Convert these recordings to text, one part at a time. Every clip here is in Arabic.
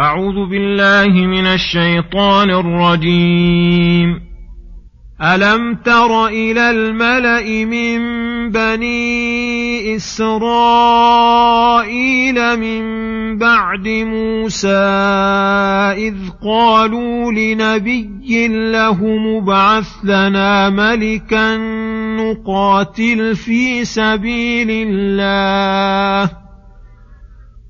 أعوذ بالله من الشيطان الرجيم. ألم تر إلى الملأ من بني إسرائيل من بعد موسى إذ قالوا لنبي له مبعث لنا ملكا نقاتل في سبيل الله.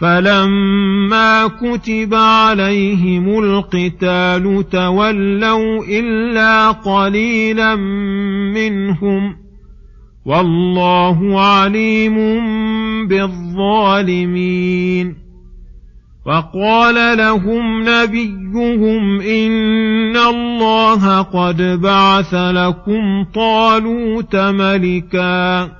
فلما كتب عليهم القتال تولوا إلا قليلا منهم والله عليم بالظالمين وقال لهم نبيهم إن الله قد بعث لكم طالوت ملكا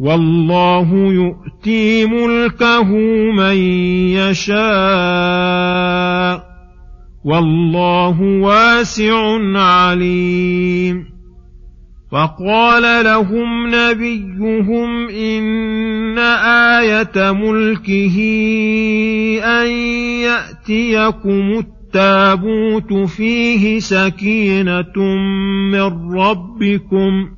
والله يؤتي ملكه من يشاء. والله واسع عليم. فقال لهم نبيهم إن آية ملكه أن يأتيكم التابوت فيه سكينة من ربكم.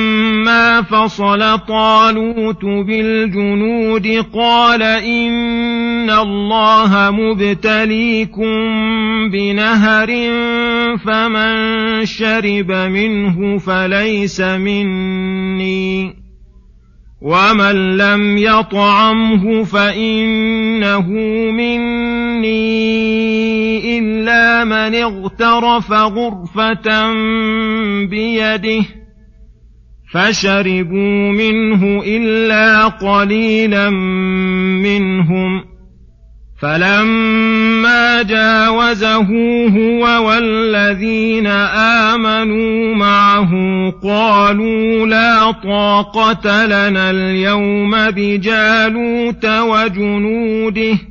فصل طالوت بالجنود قال إن الله مبتليكم بنهر فمن شرب منه فليس مني ومن لم يطعمه فإنه مني إلا من اغترف غرفة بيده فشربوا منه إلا قليلا منهم. فلما جاوزه هو والذين آمنوا معه قالوا لا طاقة لنا اليوم بجالوت وجنوده.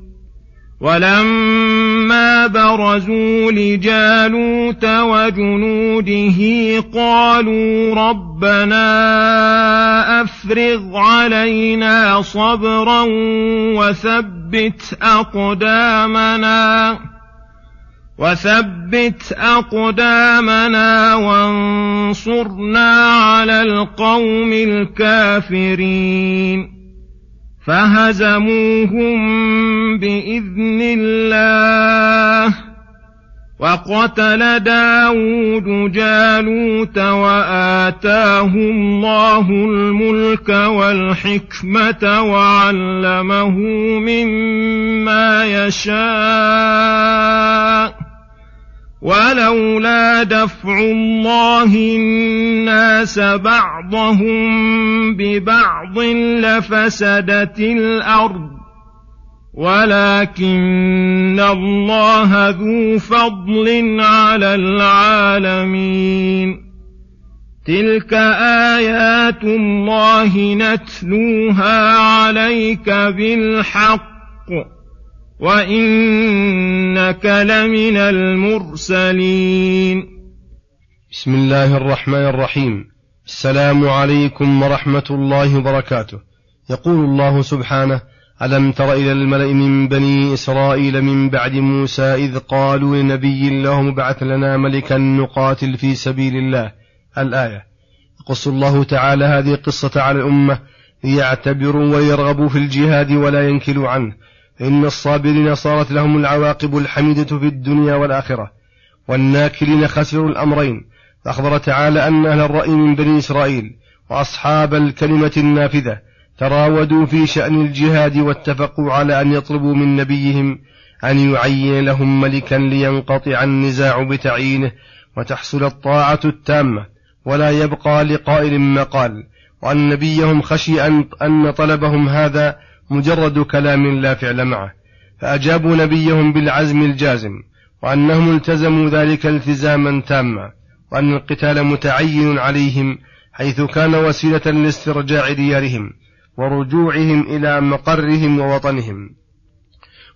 ولما برزوا لجالوت وجنوده قالوا ربنا أفرغ علينا صبرا وثبت أقدامنا وثبت أقدامنا وانصرنا على القوم الكافرين فهزموهم بإذن الله وقتل داود جالوت وآتاه الله الملك والحكمة وعلمه مما يشاء ولولا دفع الله الناس بعضهم ببعض لفسدت الأرض ولكن الله ذو فضل على العالمين. تلك آيات الله نتلوها عليك بالحق وإنك لمن المرسلين. بسم الله الرحمن الرحيم. السلام عليكم ورحمة الله وبركاته. يقول الله سبحانه ألم تر إلى الملأ من بني إسرائيل من بعد موسى إذ قالوا لنبي لهم ابعث لنا ملكا نقاتل في سبيل الله؟ الآية. يقص الله تعالى هذه القصة على الأمة ليعتبروا ويرغبوا في الجهاد ولا ينكلوا عنه. فإن الصابرين صارت لهم العواقب الحميدة في الدنيا والآخرة والناكلين خسروا الأمرين. فأخبر تعالى أن أهل الرأي من بني إسرائيل وأصحاب الكلمة النافذة تراودوا في شأن الجهاد واتفقوا على أن يطلبوا من نبيهم أن يعين لهم ملكا لينقطع النزاع بتعيينه وتحصل الطاعة التامة ولا يبقى لقائل مقال وأن نبيهم خشي أن طلبهم هذا مجرد كلام لا فعل معه. فأجابوا نبيهم بالعزم الجازم وأنهم التزموا ذلك التزاما تاما. وأن القتال متعين عليهم حيث كان وسيلة لاسترجاع ديارهم ورجوعهم إلى مقرهم ووطنهم.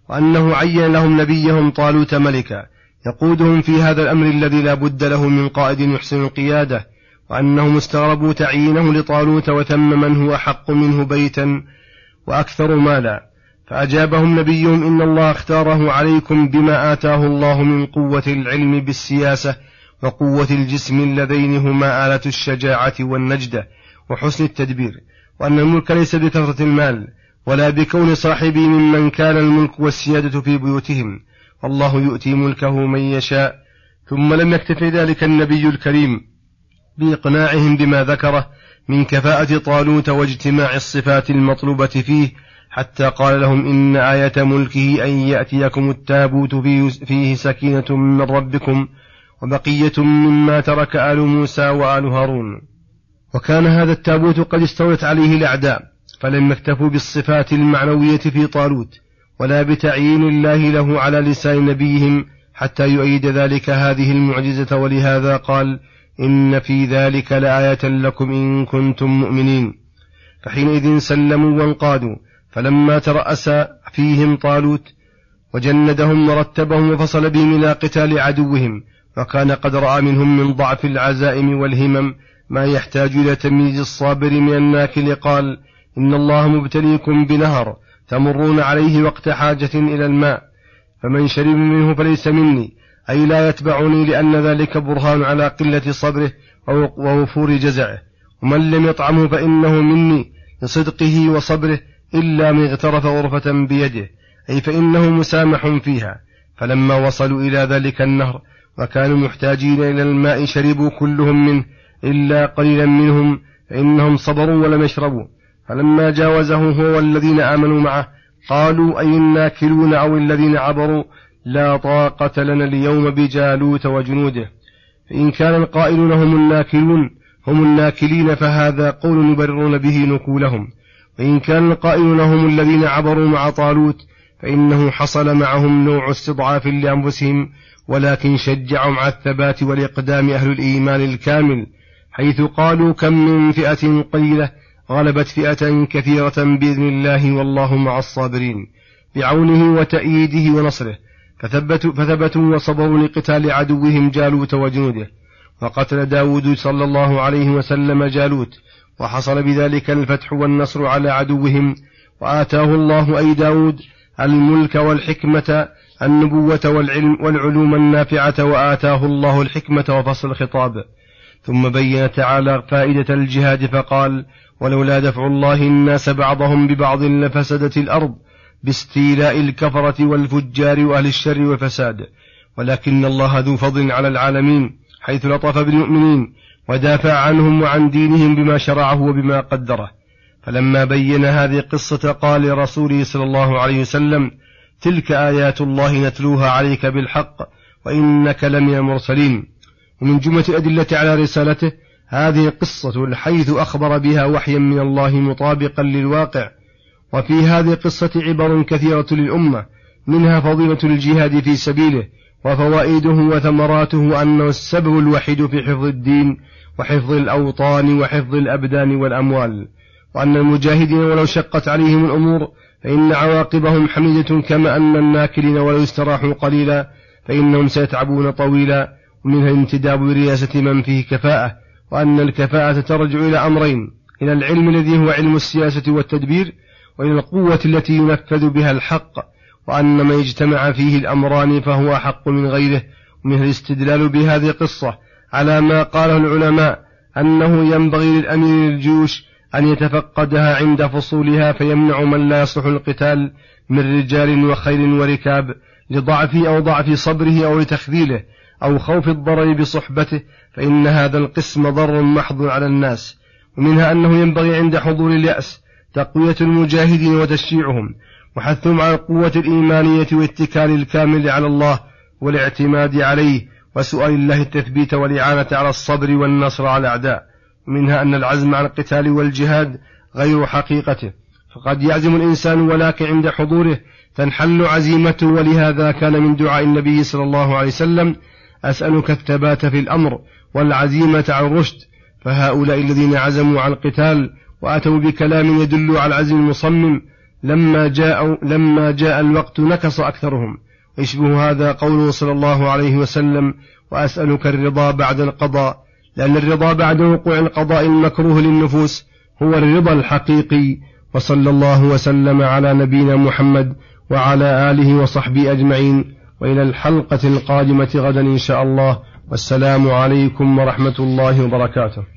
وأنه عين لهم نبيهم طالوت ملكا يقودهم في هذا الأمر الذي لا بد له من قائد يحسن القيادة وأنهم استغربوا تعيينه لطالوت وثم من هو أحق منه بيتا وأكثر مالا. فأجابهم نبيهم إن الله اختاره عليكم بما آتاه الله من قوة العلم بالسياسة وقوة الجسم اللذين هما آلة الشجاعة والنجدة وحسن التدبير وأن الملك ليس بكثرة المال ولا بكون صاحبه ممن كان الملك والسيادة في بيوتهم. والله يؤتي ملكه من يشاء ثم لم يكتف ذلك النبي الكريم. بإقناعهم بما ذكره من كفاءة طالوت واجتماع الصفات المطلوبة فيه حتى قال لهم إن آية ملكه أن يأتيكم التابوت فيه سكينة من ربكم وبقية مما ترك آل موسى وآل هارون. وكان هذا التابوت قد استولت عليه الأعداء فلم يكتفوا بالصفات المعنوية في طالوت ولا بتعيين الله له على لسان نبيهم حتى يؤيد ذلك هذه المعجزة. ولهذا قال إن في ذلك لآية لكم إن كنتم مؤمنين. فحينئذ سلموا وانقادوا فلما ترأس فيهم طالوت وجندهم ورتبهم وفصل بهم إلى قتال عدوهم وكان قد رأى منهم من ضعف العزائم والهمم ما يحتاج إلى تمييز الصابر من الناكل. قال إن الله مبتليكم بنهر تمرون عليه وقت حاجة إلى الماء. فمن شرب منه فليس مني. أي لا يتبعني لأن ذلك برهان على قلة صبره ووفور جزعه. ومن لم يطعمه فإنه مني لصدقه وصبره إلا من اغترف غرفة بيده. أي فإنه مسامح فيها. فلما وصلوا إلى ذلك النهر وكانوا محتاجين إلى الماء شربوا كلهم منه إلا قليلا منهم فإنهم صبروا ولم يشربوا. فلما جاوزه هو والذين آمنوا معه قالوا أي الناكلون أو الذين عبروا لا طاقة لنا اليوم بجالوت وجنوده. فإن كان القائلون هم الناكلون هم الناكلين فهذا قول يبررون به نكولهم. وإن كان القائلون هم الذين عبروا مع طالوت فإنه حصل معهم نوع استضعاف لأنفسهم ولكن شجعهم على الثبات والإقدام أهل الإيمان الكامل حيث قالوا كم من فئة قليلة غلبت فئة كثيرة بإذن الله والله مع الصابرين بعونه وتأييده ونصره فثبتوا, فثبتوا وصبروا لقتال عدوهم جالوت وجنوده وقتل داود صلى الله عليه وسلم جالوت وحصل بذلك الفتح والنصر على عدوهم وآتاه الله أي داود الملك والحكمة النبوة والعلم والعلوم النافعة وآتاه الله الحكمة وفصل الخطاب. ثم بين تعالى فائدة الجهاد فقال ولولا دفع الله الناس بعضهم ببعض لفسدت الأرض باستيلاء الكفرة والفجار وأهل الشر والفساد. ولكن الله ذو فضل على العالمين حيث لطف بالمؤمنين ودافع عنهم وعن دينهم بما شرعه وبما قدره. فلما بين هذه القصة قال لرسوله صلى الله عليه وسلم تلك آيات الله نتلوها عليك بالحق وإنك لمن المرسلين. ومن جملة الأدلة على رسالته هذه قصة حيث أخبر بها وحيا من الله مطابقا للواقع وفي هذه القصة عبر كثيرة للأمة منها فضيلة الجهاد في سبيله وفوائده وثمراته أنه السبب الوحيد في حفظ الدين وحفظ الأوطان وحفظ الأبدان والأموال. وأن المجاهدين ولو شقت عليهم الأمور فإن عواقبهم حميدة كما أن الناكلين ولو استراحوا قليلا فإنهم سيتعبون طويلا ومنها الانتداب برياسة من فيه كفاءة وأن الكفاءة ترجع إلى أمرين إلى العلم الذي هو علم السياسة والتدبير وإلى القوة التي ينفذ بها الحق وأن ما اجتمع فيه الأمران فهو أحق من غيره ومنها الاستدلال بهذه القصة على ما قاله العلماء أنه ينبغي للأمير الجيوش أن يتفقدها عند فصولها فيمنع من لا يصلح القتال من رجال وخيل وركاب لضعفه أو ضعف صبره أو لتخذيله أو خوف الضرر بصحبته فإن هذا القسم ضر محض على الناس. ومنها أنه ينبغي عند حضور اليأس تقوية المجاهدين وتشجيعهم وحثهم على القوة الإيمانية والاتكال الكامل على الله والاعتماد عليه وسؤال الله التثبيت والإعانة على الصبر والنصر على الأعداء. ومنها أن العزم على القتال والجهاد غير حقيقته. فقد يعزم الإنسان ولكن عند حضوره تنحل عزيمته ولهذا كان من دعاء النبي صلى الله عليه وسلم أسألك الثبات في الأمر والعزيمة على الرشد. فهؤلاء الذين عزموا على القتال وأتوا بكلام يدل على العزم المصمم لما جاء لما جاء الوقت نكص أكثرهم. يشبه هذا قوله صلى الله عليه وسلم وأسألك الرضا بعد القضاء لأن الرضا بعد وقوع القضاء المكروه للنفوس هو الرضا الحقيقي وصلى الله وسلم على نبينا محمد وعلى آله وصحبه أجمعين وإلى الحلقة القادمة غدا إن شاء الله والسلام عليكم ورحمة الله وبركاته.